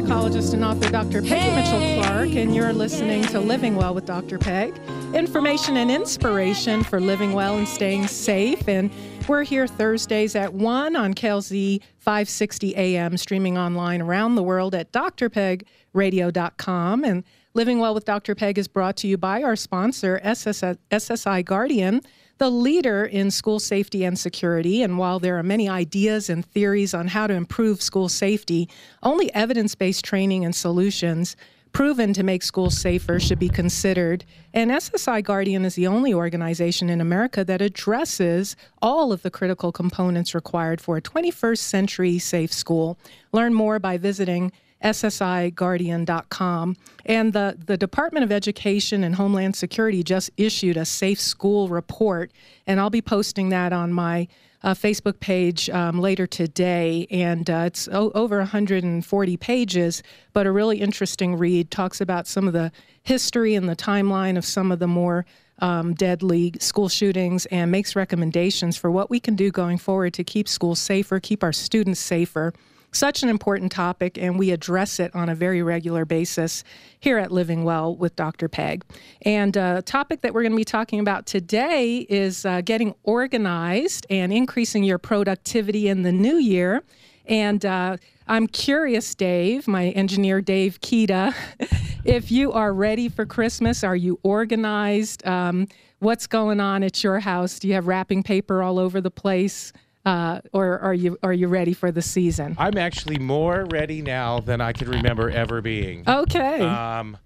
psychologist and author Dr. Peggy Mitchell Clark, and you're listening to Living Well with Dr. Peg. Information and inspiration for living well and staying safe. And we're here Thursdays at 1 on KLZ 560 AM, streaming online around the world at drpegradio.com. And Living Well with Dr. Peg is brought to you by our sponsor, SS- SSI Guardian the leader in school safety and security. And while there are many ideas and theories on how to improve school safety, only evidence based training and solutions proven to make schools safer should be considered. And SSI Guardian is the only organization in America that addresses all of the critical components required for a 21st century safe school. Learn more by visiting SSIGuardian.com. And the, the Department of Education and Homeland Security just issued a safe school report, and I'll be posting that on my uh, Facebook page um, later today. And uh, it's o- over 140 pages, but a really interesting read. Talks about some of the history and the timeline of some of the more um, deadly school shootings and makes recommendations for what we can do going forward to keep schools safer, keep our students safer such an important topic, and we address it on a very regular basis here at Living Well with Dr. Peg. And a uh, topic that we're going to be talking about today is uh, getting organized and increasing your productivity in the new year. And uh, I'm curious, Dave, my engineer, Dave Kita, if you are ready for Christmas. Are you organized? Um, what's going on at your house? Do you have wrapping paper all over the place? Uh, or are you are you ready for the season? I'm actually more ready now than I can remember ever being. Okay. Um,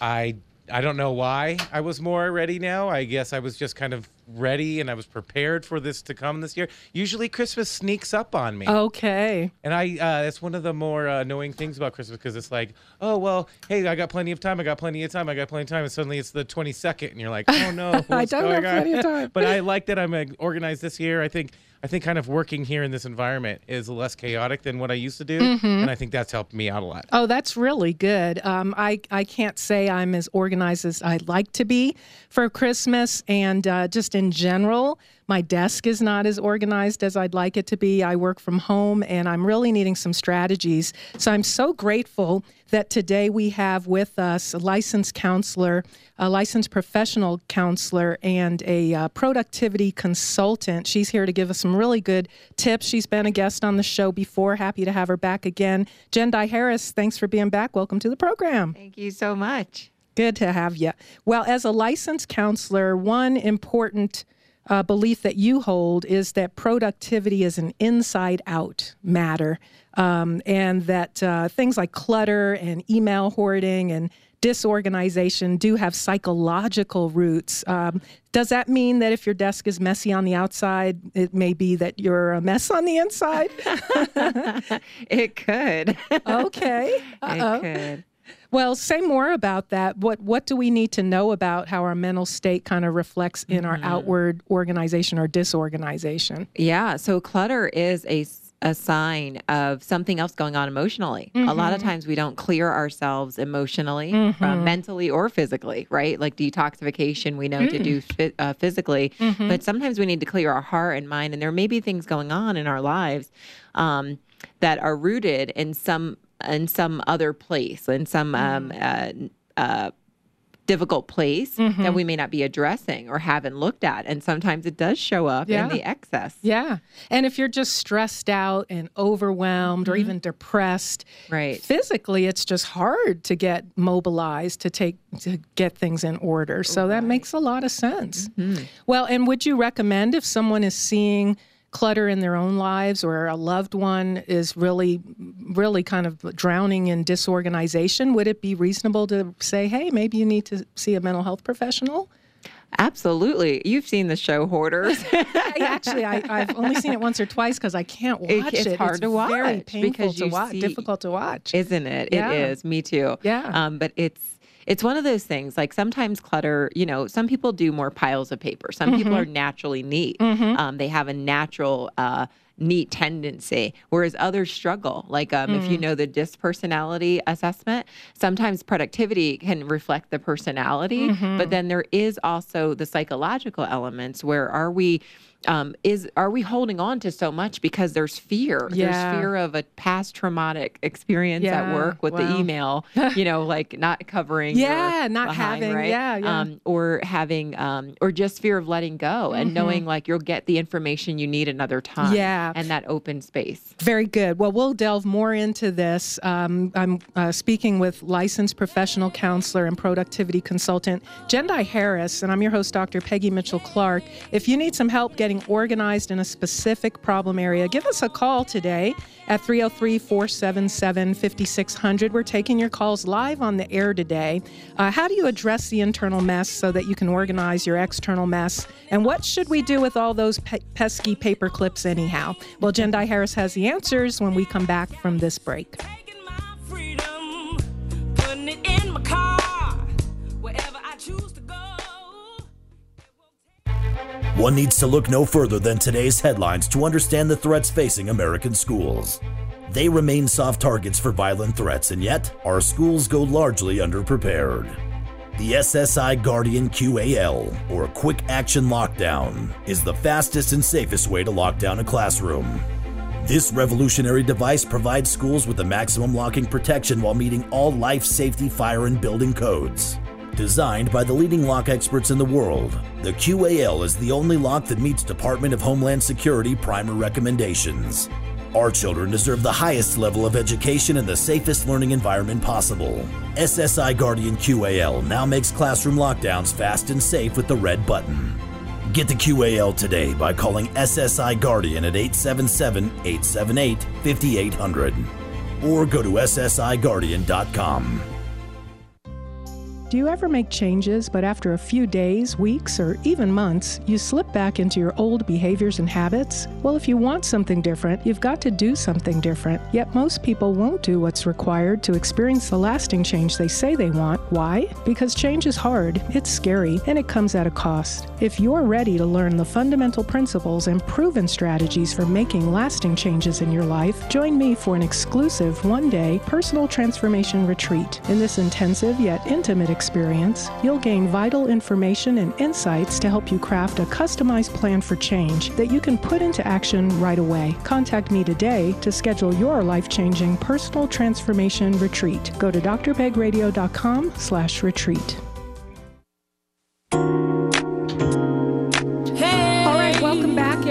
I I don't know why I was more ready now. I guess I was just kind of ready and I was prepared for this to come this year. Usually Christmas sneaks up on me. Okay. And I uh, that's one of the more uh, annoying things about Christmas because it's like, oh well, hey, I got plenty of time. I got plenty of time. I got plenty of time. And suddenly it's the 22nd, and you're like, oh no, I don't have plenty of time. but I like that I'm organized this year. I think I think kind of working here in this environment is less chaotic than what I used to do, mm-hmm. and I think that's helped me out a lot. Oh, that's really good. Um, I I can't say I'm as organized as I'd like to be for Christmas, and uh, just in general. My desk is not as organized as I'd like it to be. I work from home and I'm really needing some strategies. So I'm so grateful that today we have with us a licensed counselor, a licensed professional counselor, and a uh, productivity consultant. She's here to give us some really good tips. She's been a guest on the show before. Happy to have her back again. Jendayi Harris, thanks for being back. Welcome to the program. Thank you so much. Good to have you. Well, as a licensed counselor, one important uh, belief that you hold is that productivity is an inside out matter, um, and that uh, things like clutter and email hoarding and disorganization do have psychological roots. Um, does that mean that if your desk is messy on the outside, it may be that you're a mess on the inside? it could. okay. Uh-oh. It could. Well, say more about that. What what do we need to know about how our mental state kind of reflects in mm-hmm. our outward organization or disorganization? Yeah, so clutter is a a sign of something else going on emotionally. Mm-hmm. A lot of mm-hmm. times we don't clear ourselves emotionally, mm-hmm. uh, mentally, or physically, right? Like detoxification, we know mm-hmm. to do mm. uh, physically, mm-hmm. but sometimes we need to clear our heart and mind. And there may be things going on in our lives um, that are rooted in some in some other place, in some um, mm. uh, uh, difficult place mm-hmm. that we may not be addressing or haven't looked at. And sometimes it does show up yeah. in the excess. Yeah. And if you're just stressed out and overwhelmed mm-hmm. or even depressed, right. physically it's just hard to get mobilized to take to get things in order. So right. that makes a lot of sense. Mm-hmm. Well, and would you recommend if someone is seeing clutter in their own lives or a loved one is really really kind of drowning in disorganization would it be reasonable to say hey maybe you need to see a mental health professional Absolutely. You've seen the show Hoarders. Actually, I, have only seen it once or twice because I can't watch it. It's it. hard it's to watch. It's very painful to watch. See, difficult to watch. Isn't it? Yeah. It is. Me too. Yeah. Um, but it's it's one of those things like sometimes clutter you know some people do more piles of paper some mm-hmm. people are naturally neat mm-hmm. um, they have a natural uh, neat tendency, whereas others struggle. Like um, mm. if you mm. know the DISC personality assessment, sometimes productivity can reflect the personality, mm-hmm. but then there is also the psychological elements where are we um, is are we holding on to so much because there's fear Yeah. there's fear of a past traumatic experience Yeah, at work with the email you know like not covering Yeah, not behind, having- right? yeah, yeah. Um, or having um, or just fear of letting go and knowing like you'll get the information you need another time Mm-hmm. Yeah. and that open space Very good. Well, we'll delve more into this. Um, I'm uh, speaking with licensed professional counselor and productivity consultant Jendayi Harris, and I'm your host, Dr. Peggy Mitchell Clark. If you need some help getting organized in a specific problem area, give us a call today at 303 477 5600. We're taking your calls live on the air today. Uh, how do you address the internal mess so that you can organize your external mess? And what should we do with all those pe- pesky paper clips, anyhow? Well, Jendayi Harris has the answers when we come back from this break. One needs to look no further than today's headlines to understand the threats facing American schools. They remain soft targets for violent threats, and yet our schools go largely underprepared. The SSI Guardian QAL, or Quick Action Lockdown, is the fastest and safest way to lock down a classroom. This revolutionary device provides schools with the maximum locking protection while meeting all life safety, fire, and building codes. Designed by the leading lock experts in the world, the QAL is the only lock that meets Department of Homeland Security primer recommendations. Our children deserve the highest level of education and the safest learning environment possible. SSI Guardian QAL now makes classroom lockdowns fast and safe with the red button. Get the QAL today by calling SSI Guardian at 877 878 5800 or go to SSIGuardian.com. Do you ever make changes, but after a few days, weeks, or even months, you slip back into your old behaviors and habits? Well, if you want something different, you've got to do something different. Yet most people won't do what's required to experience the lasting change they say they want. Why? Because change is hard, it's scary, and it comes at a cost. If you're ready to learn the fundamental principles and proven strategies for making lasting changes in your life, join me for an exclusive one day personal transformation retreat. In this intensive yet intimate experience, you'll gain vital information and insights to help you craft a customized plan for change that you can put into action right away. Contact me today to schedule your life-changing personal transformation retreat. Go to drpegradio.com slash retreat.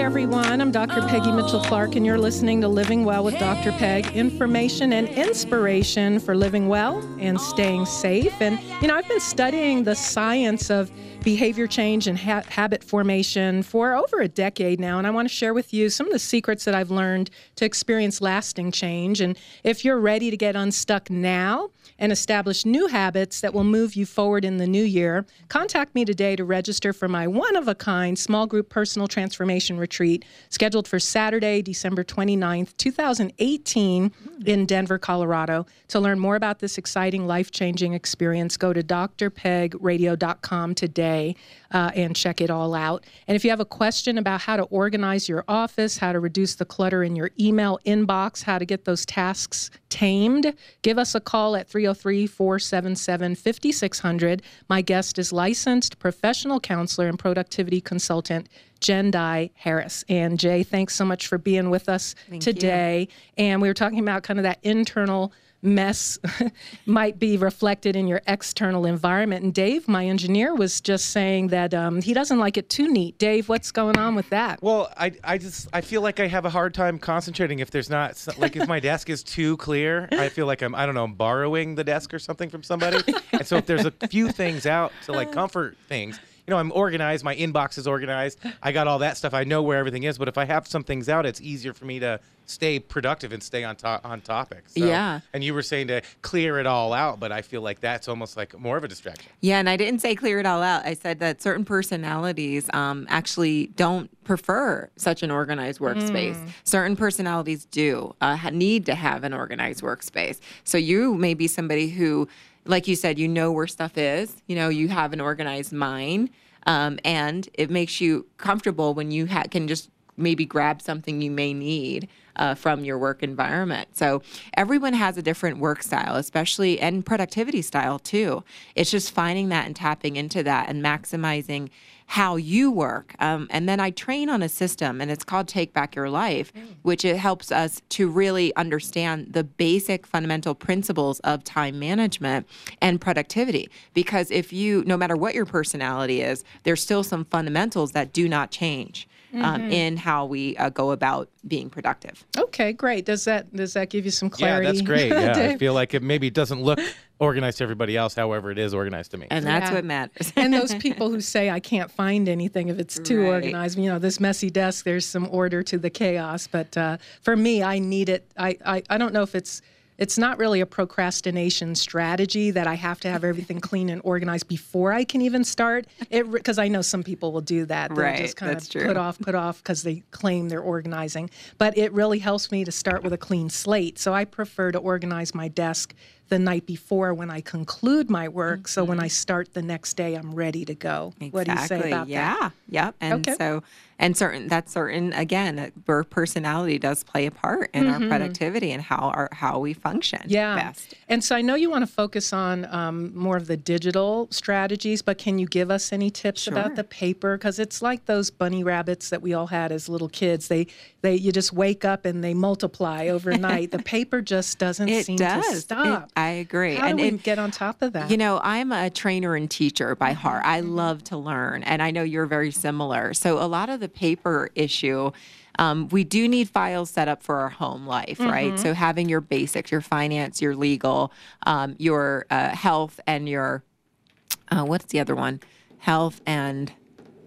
Everyone. I'm Dr. Peggy Mitchell Clark, and you're listening to Living Well with Dr. Peg information and inspiration for living well and staying safe. And, you know, I've been studying the science of behavior change and ha- habit formation for over a decade now. And I want to share with you some of the secrets that I've learned to experience lasting change. And if you're ready to get unstuck now, and establish new habits that will move you forward in the new year, contact me today to register for my one of a kind small group personal transformation retreat scheduled for Saturday, December 29th, 2018, hmm. in Denver, Colorado. To learn more about this exciting life changing experience, go to drpegradio.com today uh, and check it all out. And if you have a question about how to organize your office, how to reduce the clutter in your email inbox, how to get those tasks tamed, give us a call at 303 477 5600. My guest is licensed professional counselor and productivity consultant. Jendayi Harris. And Jay, thanks so much for being with us today. And we were talking about kind of that internal mess might be reflected in your external environment. And Dave, my engineer, was just saying that um, he doesn't like it too neat. Dave, what's going on with that? Well, I, I just I feel like I have a hard time concentrating if there's not like if my desk is too clear. I feel like I'm I don't know I'm borrowing the desk or something from somebody. and so if there's a few things out to like comfort things, you know, I'm organized. My inbox is organized. I got all that stuff. I know where everything is. But if I have some things out, it's easier for me to stay productive and stay on top on topic. So, Yeah. And you were saying to clear it all out, but I feel like that's almost like more of a distraction. Yeah, and I didn't say clear it all out. I said that certain personalities um, actually don't prefer such an organized workspace. Certain personalities do uh, need to have an organized workspace. So you may be somebody who, like you said, you know where stuff is. You know, you have an organized mind, um, and it makes you comfortable when you ha- can just maybe grab something you may need uh, from your work environment. So everyone has a different work style, especially and productivity style too. It's just finding that and tapping into that and maximizing how you work. Um, and then I train on a system, and it's called Take Back Your Life, which it helps us to really understand the basic fundamental principles of time management and productivity. Because if you, no matter what your personality is, there's still some fundamentals that do not change. Um, in how we uh, go about being productive. Okay, great. Does that does that give you some clarity? Yeah, that's great. Yeah, I feel like it maybe doesn't look organized to everybody else. However, it is organized to me. And that's Yeah. what matters. and those people who say I can't find anything if it's too Right. organized, you know, this messy desk, there's some order to the chaos. But uh, for me, I need it. I, I I don't know if it's it's not really a procrastination strategy that I have to have everything clean and organized before I can even start. It because I know some people will do that. They'll Right, just kind that's of true. put off, put off because they claim they're organizing. But it really helps me to start with a clean slate. So I prefer to organize my desk the night before when I conclude my work. So when I start the next day, I'm ready to go. What do you say about yeah. that? Yep. And Okay. so, and certain that's certain again, our personality does play a part in our productivity and how our how we function. Mm-hmm. Yeah. Best. And so I know you want to focus on um, more of the digital strategies, but can you give us any tips Sure. about the paper? Because it's like those bunny rabbits that we all had as little kids. They, they, you just wake up and they multiply overnight. the paper just doesn't It seem does. to It- stop. I agree. How and do we it- get on top of that? You know, I'm a trainer and teacher by Mm-hmm. heart. I love to learn, and I know you're very similar. So, a lot of the paper issue, um, we do need files set up for our home life, Mm-hmm. right? So, having your basics, your finance, your legal, um, your uh, health, and your uh, what's the other one? Health and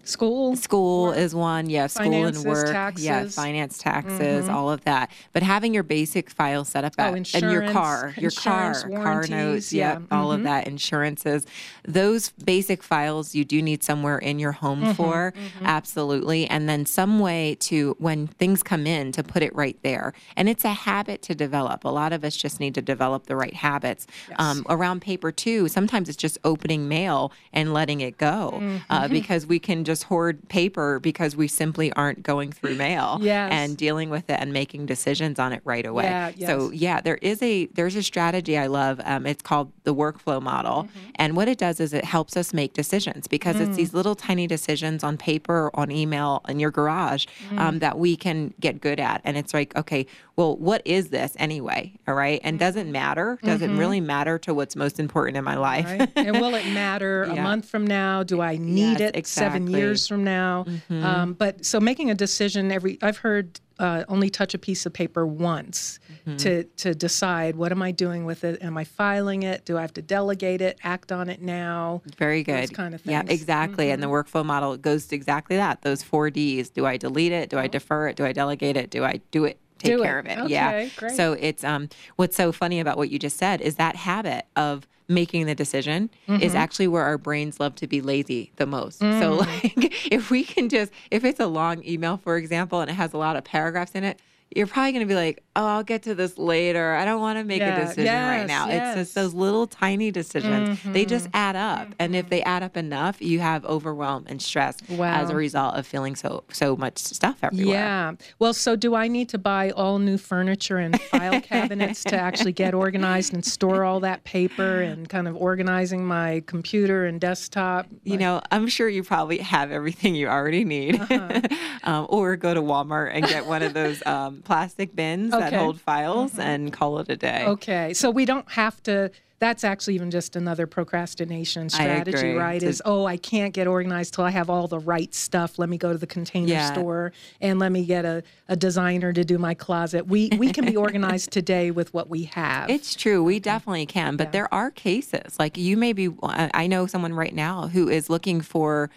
School. school is one yeah school and work yeah taxes. Mm-hmm. finance taxes all of that but having your basic file set up Oh, at, and your car your car car notes yeah, Mm-hmm. yep all of that insurances those basic files you do need somewhere in your home Mm-hmm, for absolutely and then some way to when things come in to put it right there and it's a habit to develop a lot of us just need to develop the right habits um, around paper too sometimes it's just opening mail and letting it go uh, Mm-hmm. because we can just hoard paper because we simply aren't going through mail Yes. and dealing with it and making decisions on it right away Yeah, so yeah there is a there's a strategy i love um, it's called the workflow model Mm-hmm. and what it does is it helps us make decisions because Mm. it's these little tiny decisions on paper on email in your garage um, Mm. that we can get good at and it's like okay well what is this anyway all right and Mm-hmm. doesn't matter Does it really matter to what's most important in my life Right? and will it matter a month from now? Do I need Yes, it seven exactly. Years from now? Um, but so making a decision every, I've heard uh, only touch a piece of paper once to to decide what am I doing with it? Am I filing it? Do I have to delegate it? Act on it now? Very good. Those kind of Yeah, things. Mm-hmm. exactly. And the workflow model goes to exactly that. Those four Ds. Do I delete it? Do I defer it? Do I delegate it? Do I do it? Take. Do it. care of it. Okay, yeah. great. So it's um what's so funny about what you just said is that habit of making the decision Mm-hmm. is actually where our brains love to be lazy the most. So Mm. like if we can just if it's a long email for example and it has a lot of paragraphs in it you're probably going to be like, oh, I'll get to this later. I don't want to make Yeah, a decision right yes, now. It's just those little tiny decisions. They just Mm-hmm. add up. And if they add up enough, you have overwhelm and stress as a result of feeling so so much stuff everywhere. Yeah. Well, so do I need to buy all new furniture and file cabinets to actually get organized and store all that paper and kind of organizing my computer and desktop? You know, I'm sure you probably have everything you already need. Uh-huh. um, or go to Walmart and get one of those um, plastic bins that Okay. Mm-hmm. hold files and call it a day. Okay, so we don't have to. That's actually even just another procrastination strategy, right? To- Is oh, I can't get organized till I have all the right stuff. Let me go to the container Yeah. store and let me get a, a designer to do my closet. We we can be organized today with what we have. It's true. We definitely can. But there are cases like you may be, I know someone right now who is looking for.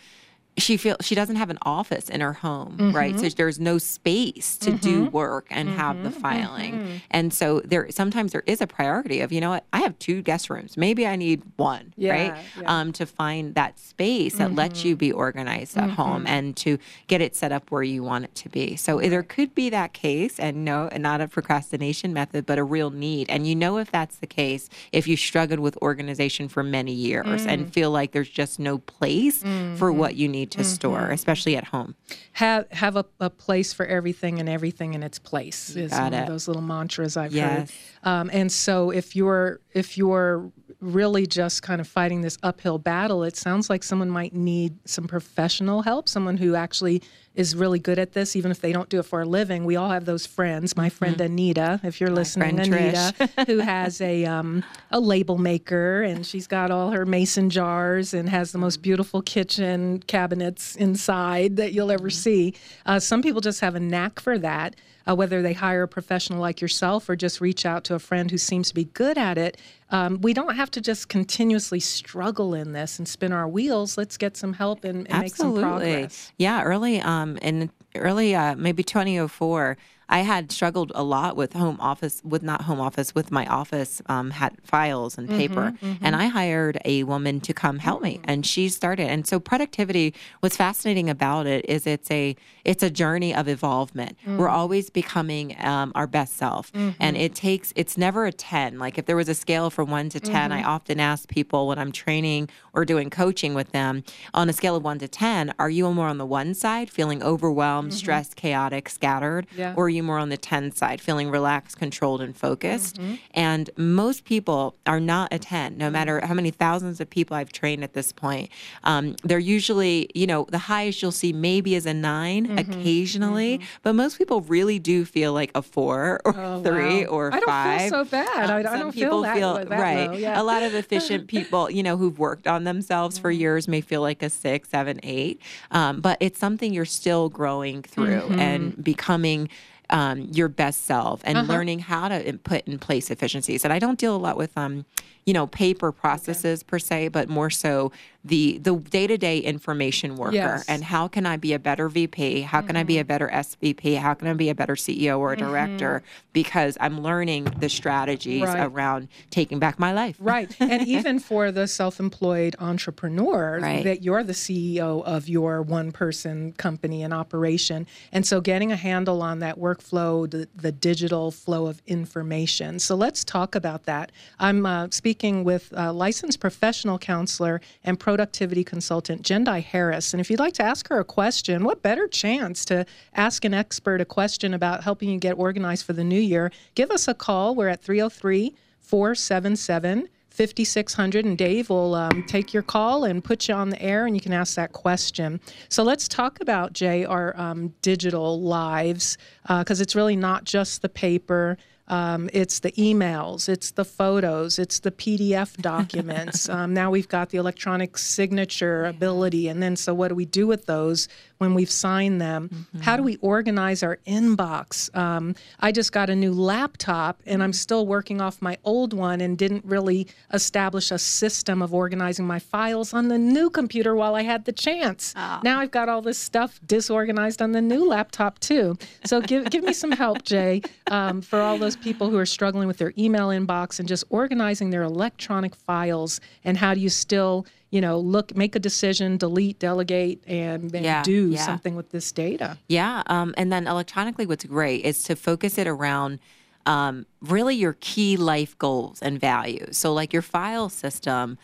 She feel she doesn't have an office in her home, right? Mm-hmm. So there's no space to do work and have the filing, mm-hmm. and so there sometimes there is a priority of you know what I have two guest rooms, maybe I need one, Yeah, right? yeah. Mm-hmm. Um, to find that space that lets you be organized at home and to get it set up where you want it to be. So there could be that case, and no, not a procrastination method, but a real need. And you know if that's the case if you struggled with organization for many years Mm. and feel like there's just no place for what you need need to store, Mm-hmm. especially at home. have have a, a place for everything and everything in its place is got one it. of those little mantras I've Yes. heard. Um, and so if you're if you're really just kind of fighting this uphill battle, it sounds like someone might need some professional help, someone who actually is really good at this, even if they don't do it for a living. We all have those friends. My friend Anita, if you're listening, Mm-hmm. Anita, who has a um, a label maker and she's got all her mason jars and has the most beautiful kitchen cabinets inside that you'll ever see. Uh, some people just have a knack for that. Uh, whether they hire a professional like yourself or just reach out to a friend who seems to be good at it, um, we don't have to just continuously struggle in this and spin our wheels. Let's get some help and, and make some progress. Yeah, early um in early uh maybe 2004, I had struggled a lot with home office with not home office with my office um had files and paper. Mm-hmm, And I hired a woman to come help me and she started. And so productivity what's fascinating about it is it's a it's a journey of evolvement. Mm. We're always becoming um, our best self. And Mm-hmm. it takes it's never a 10. Like if there was a scale from 1 to 10, Mm-hmm. I often ask people when I'm training or doing coaching with them on a scale of 1 to 10, are you more on the 1 side feeling overwhelmed, stressed, chaotic, scattered, Mm-hmm. Yeah. or are more on the 10 side feeling relaxed, controlled and focused? Mm-hmm. And most people are not a 10 no matter how many thousands of people I've trained at this point. Um, they're usually, you know, the highest you'll see maybe is a 9 Mm-hmm. occasionally, but most people really do feel like a 4 or Oh, 3 wow. or I don't 5. feel so bad. I, I Some don't feel that, feel that right. low, yeah. A lot of efficient people, you know, who've worked on themselves for Mm-hmm. years may feel like a six, seven, eight. Um, but it's something you're still growing through Mm-hmm. and becoming. Um, your best self and Uh-huh. learning how to put in place efficiencies. And I don't deal a lot with, um, you know, paper processes per se, but more so the the day to day information worker Yes. Mm-hmm. and how can I be a better VP? How can I be a better SVP? How can I be a better CEO or a director? Because I'm learning the strategies Right. around taking back my life. Right. And even for the self employed entrepreneur, Right. that you're the CEO of your one person company and operation. And so getting a handle on that workflow, the, the digital flow of information. So let's talk about that. I'm uh, speaking with uh, licensed professional counselor and productivity consultant Jendayi Harris. And if you'd like to ask her a question, what better chance to ask an expert a question about helping you get organized for the new year? Give us a call. We're at 303 477 5600 and Dave will um, take your call and put you on the air and you can ask that question. So let's talk about Jay our um, digital lives because it's really not just the paper. Um, it's the emails, it's the photos, it's the PDF documents. um, now we've got the electronic signature ability. And then, so what do we do with those when we've signed them? How do we organize our inbox? Um, I just got a new laptop and I'm still working off my old one and didn't really establish a system of organizing my files on the new computer while I had the chance. Now I've got all this stuff disorganized on the new laptop too. So give, give me some help, Jay, um, for all those people who are struggling with their email inbox and just organizing their electronic files and how do you still you know look make a decision delete delegate and, and Yeah, do yeah. something with this data Yeah. Um, and then electronically, what's great is to focus it around um, really your key life goals and values. So, like your file system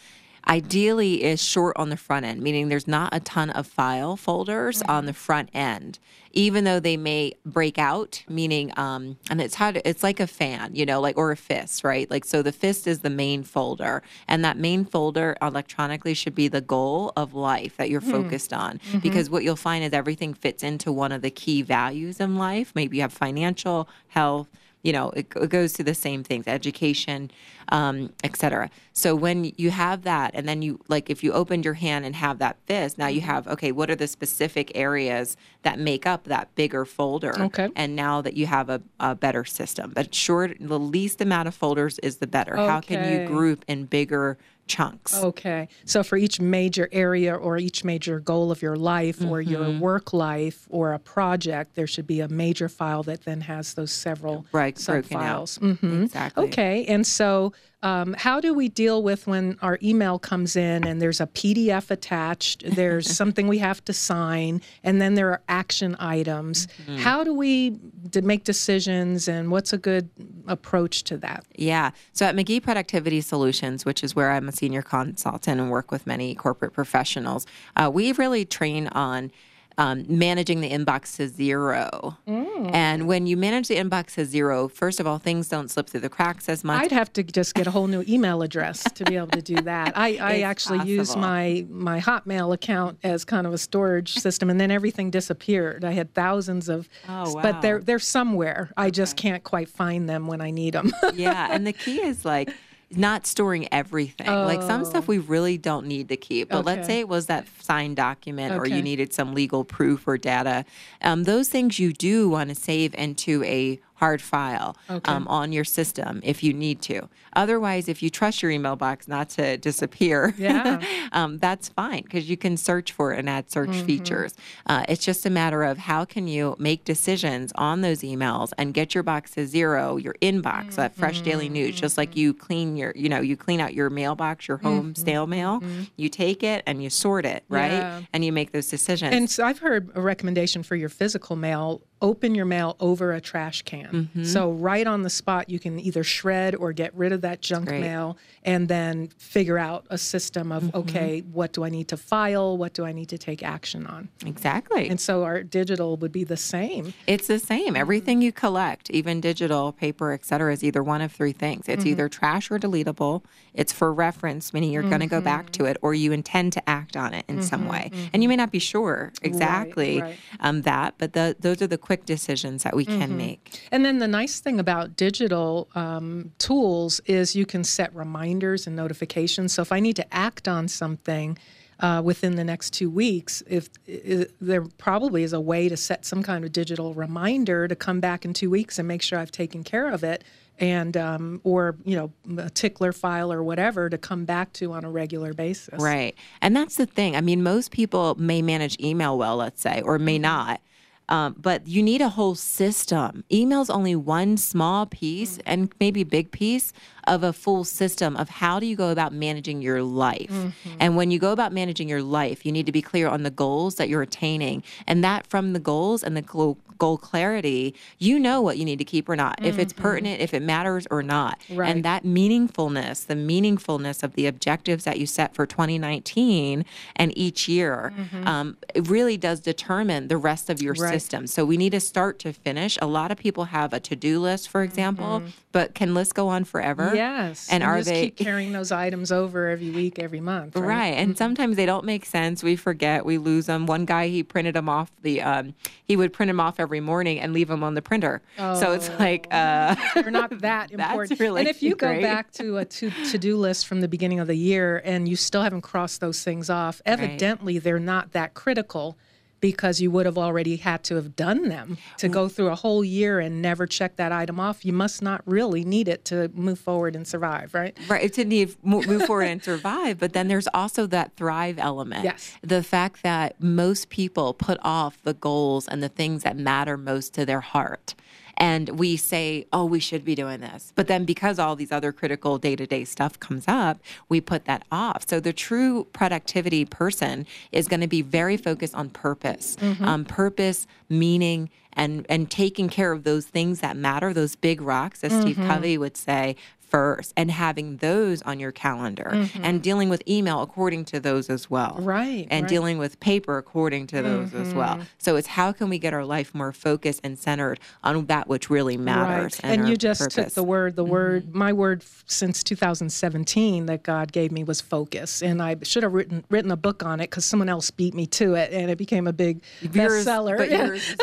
ideally is short on the front end, meaning there's not a ton of file folders on the mm-hmm. front end, even though they may break out, meaning, um, and it's how to, it's like a fan, you know, like, or a fist, right? Like, so the fist is the main folder, and that main folder electronically should be the goal of life that you're hmm. focused on. Mm-hmm. Because what you'll find is everything fits into one of the key values in life. Maybe you have financial, health, you know it, it goes to the same things education um, etc so when you have that and then you like if you opened your hand and have that fist now you have okay what are the specific areas that make up that bigger folder? Okay. and now that you have a, a better system but short the least amount of folders is the better. How can you group in bigger chunks Okay. So for each major area or each major goal of your life or your Mm-hmm. work life or a project, there should be a major file that then has those several Right, sub broken out. files. Mhm. exactly Okay. And so um, how do we deal with when our email comes in and there's a PDF attached, there's something we have to sign, and then there are action items? Mm-hmm. How do we d- make decisions and what's a good approach to that. Yeah. So at McGhee Productivity Solutions, which is where I'm a senior consultant and work with many corporate professionals, uh, we really train on um, managing the inbox to zero. Mm. And when you manage the inbox to zero, first of all, things don't slip through the cracks as much. I'd have to just get a whole new email address to be able to do that. I, I actually use my my Hotmail account as kind of a storage system, and then everything disappeared. I had thousands of, Oh, but they're they're somewhere. I just can't quite find them when I need them. yeah, and the key is like not storing everything. Like some stuff we really don't need to keep. But let's Oh. Say it was that signed document or you needed some legal proof or data. Um, those things you do want to save into a hard file Okay. um, on your system if you need to. Otherwise, if you trust your email box not to disappear, Yeah. um, that's fine because you can search for it and add search Mm-hmm. features. Uh, it's just a matter of how can you make decisions on those emails and get your box to zero, your inbox, that fresh daily news, just like you clean your, you know, you clean out your mailbox, your home snail mail. You take it and you sort it, right? Yeah. And you make those decisions. And so I've heard a recommendation for your physical mail open your mail over a trash can. Mm-hmm. So, right on the spot, you can either shred or get rid of that junk great. mail and then figure out a system of, Mm-hmm. okay, what do I need to file? What do I need to take action on? exactly. And so, our digital would be the same. It's the same. Everything you collect, even digital, paper, etc., is either one of three things. It's either trash or deletable. It's for reference, meaning you're going to go back to it, or you intend to act on it in some way. And you may not be sure exactly right. Um, that, but the, those are the quick decisions that we can make. And then the nice thing about digital um, tools is you can set reminders and notifications. So if I need to act on something uh, within the next two weeks, if i there probably is a way to set some kind of digital reminder to come back in two weeks and make sure I've taken care of it. And um, or you know a tickler file or whatever to come back to on a regular basis. Right. And that's the thing. I mean, most people may manage email well, let's say, or may not. Um, but you need a whole system. Email's only one small piece and maybe big piece of a full system of how do you go about managing your life. Mm-hmm. And when you go about managing your life, you need to be clear on the goals that you're attaining. And that from the goals and the goal, goal clarity, you know what you need to keep or not, if it's mm-hmm. pertinent, if it matters or not. Right. And that meaningfulness, the meaningfulness of the objectives that you set for 2019 and each year, mm-hmm. um, it really does determine the rest of your Right. system. So we need to start to finish. A lot of people have a to do list, for example, but can lists go on forever? Yes. And you are just they keep carrying those items over every week, every month? Right. Right. And sometimes they don't make sense. We forget, we lose them. One guy, he printed them off the, um, he would print them off every morning and leave them on the printer. Oh, So it's like, uh, They're not that important. really and if you go back to a to to do list from the beginning of the year and you still haven't crossed those things off, evidently they're not that critical because you would have already had to have done them to go through a whole year and never check that item off. You must not really need it to move forward and survive, right? Right, to need move forward and survive, but then there's also that thrive element. Yes. The fact that most people put off the goals and the things that matter most to their heart. And we say, oh, we should be doing this. But then because all these other critical day to day stuff comes up, we put that off. So the true productivity person is going to be very focused on purpose, um, purpose, meaning, and, and taking care of those things that matter, those big rocks, as Steve Covey would say, first and having those on your calendar and dealing with email according to those as well. Mm-hmm. Right, And right. dealing with paper according to those as well. So it's how can we get our life more focused and centered on that which really matters. Right. And, our you just took the word, the Mm-hmm. word, my word since 2017 that God gave me was focus. And I should have written written a book on it because someone else beat me to it, and it became a big Yours- bestseller. But yours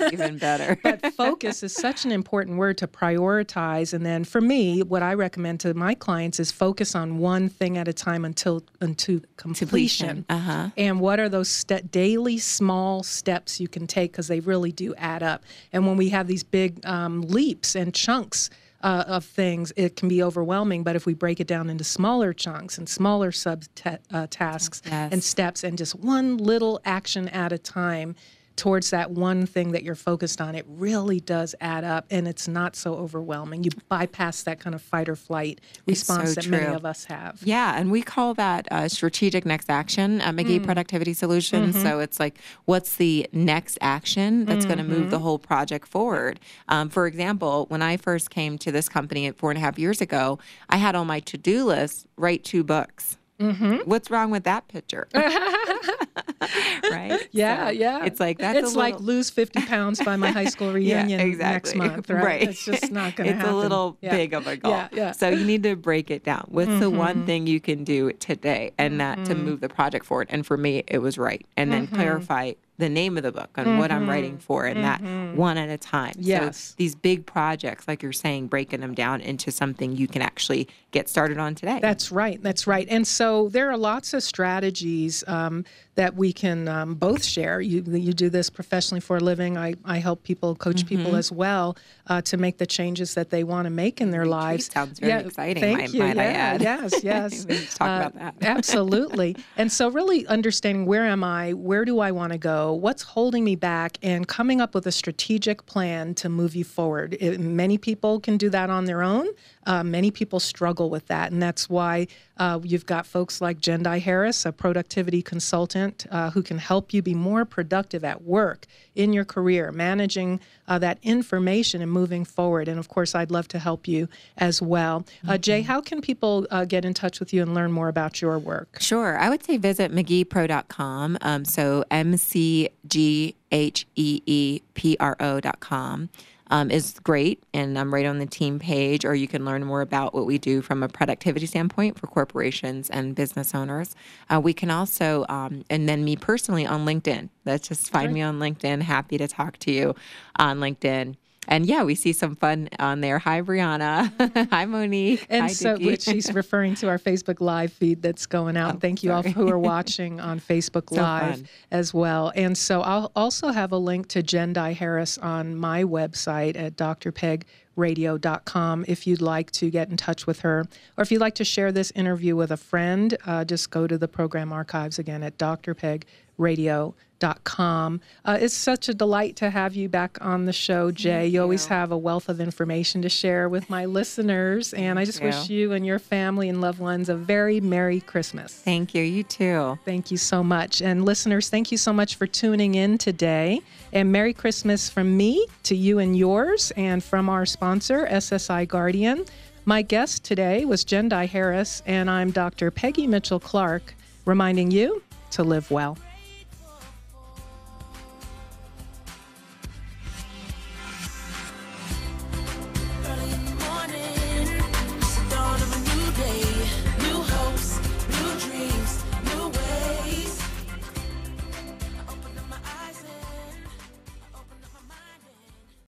is even better. but focus is such an important word to prioritize. And then for me, what I recommend to my clients is focus on one thing at a time until until completion. Uh-huh. And what are those ste- daily small steps you can take because they really do add up. And when we have these big um, leaps and chunks. Uh, of things, it can be overwhelming. But if we break it down into smaller chunks and smaller sub uh, tasks Yes. and steps, and just one little action at a time, towards that one thing that you're focused on, it really does add up and it's not so overwhelming. You bypass that kind of fight or flight response so that many of us have. Yeah, and we call that uh, strategic next action at McGhee mm. Productivity Solutions. Mm-hmm. So it's like, what's the next action that's going to move the mm-hmm. whole project forward? Um, for example, when I first came to this company four and a half years ago, I had on my to do list write two books. Mm-hmm. What's wrong with that picture? right? Yeah, So yeah. It's like that's it's like little- lose 50 pounds by my high school reunion yeah, exactly. next month, right? It's just not going to happen. It's a little Yeah. big of a goal. Yeah, yeah. So you need to break it down. What's the Mm-hmm. one thing you can do today and that to move the project forward? And for me, it was right. And then Mm-hmm. clarify the name of the book and what I'm writing for and that one at a time. Mm-hmm. Yes. So these big projects, like you're saying, breaking them down into something you can actually get started on today. That's right. That's right. And so there are lots of strategies um, that we can um, both share. You, you do this professionally for a living. I, I help people, coach Mm-hmm. people as well uh, to make the changes that they want to make in their lives. sounds very exciting, Thank might- you. might I yeah, add. Yes, yes. We need to talk Uh, about that. absolutely. And so, really understanding where am I? Where do I want to go? What's holding me back? And coming up with a strategic plan to move you forward. It- many people can do that on their own. Uh, many people struggle with that. And that's why uh, you've got folks like Jendayi Harris, a productivity consultant uh, who can help you be more productive at work, in your career, managing uh, that information and moving forward. And of course, I'd love to help you as well. Uh, Jay, how can people uh, get in touch with you and learn more about your work? Sure. I would say visit McGheePro.com. Um, so M C G H E E P R O.com. Um, is great, and I'm right on the team page, or you can learn more about what we do from a productivity standpoint for corporations and business owners. Uh, we can also, um, and then me personally on LinkedIn. Let's just find me on LinkedIn. Happy to talk to you on LinkedIn. And yeah, we see some fun on there. Hi, Brianna. Hi, Monique. And Hi, so, she's referring to our Facebook Live feed that's going out. Thank you all Oh, who are watching on Facebook So Live fun. as well. And so, I'll also have a link to Jendayi Harris on my website at drpegradio.com if you'd like to get in touch with her. Or if you'd like to share this interview with a friend, uh, just go to the program archives again at drpegradio.com. Uh, it's such a delight to have you back on the show, Jay. You always have a wealth of information to share with my listeners, and I just you. wish you and your family and loved ones a very Merry Christmas. Thank you. You too. Thank you so much. And listeners, thank you so much for tuning in today. And Merry Christmas from me to you and yours, and from our sponsor, SSI Guardian. My guest today was Jendayi Harris, and I'm Dr. Peggy Mitchell Clark, reminding you to live well.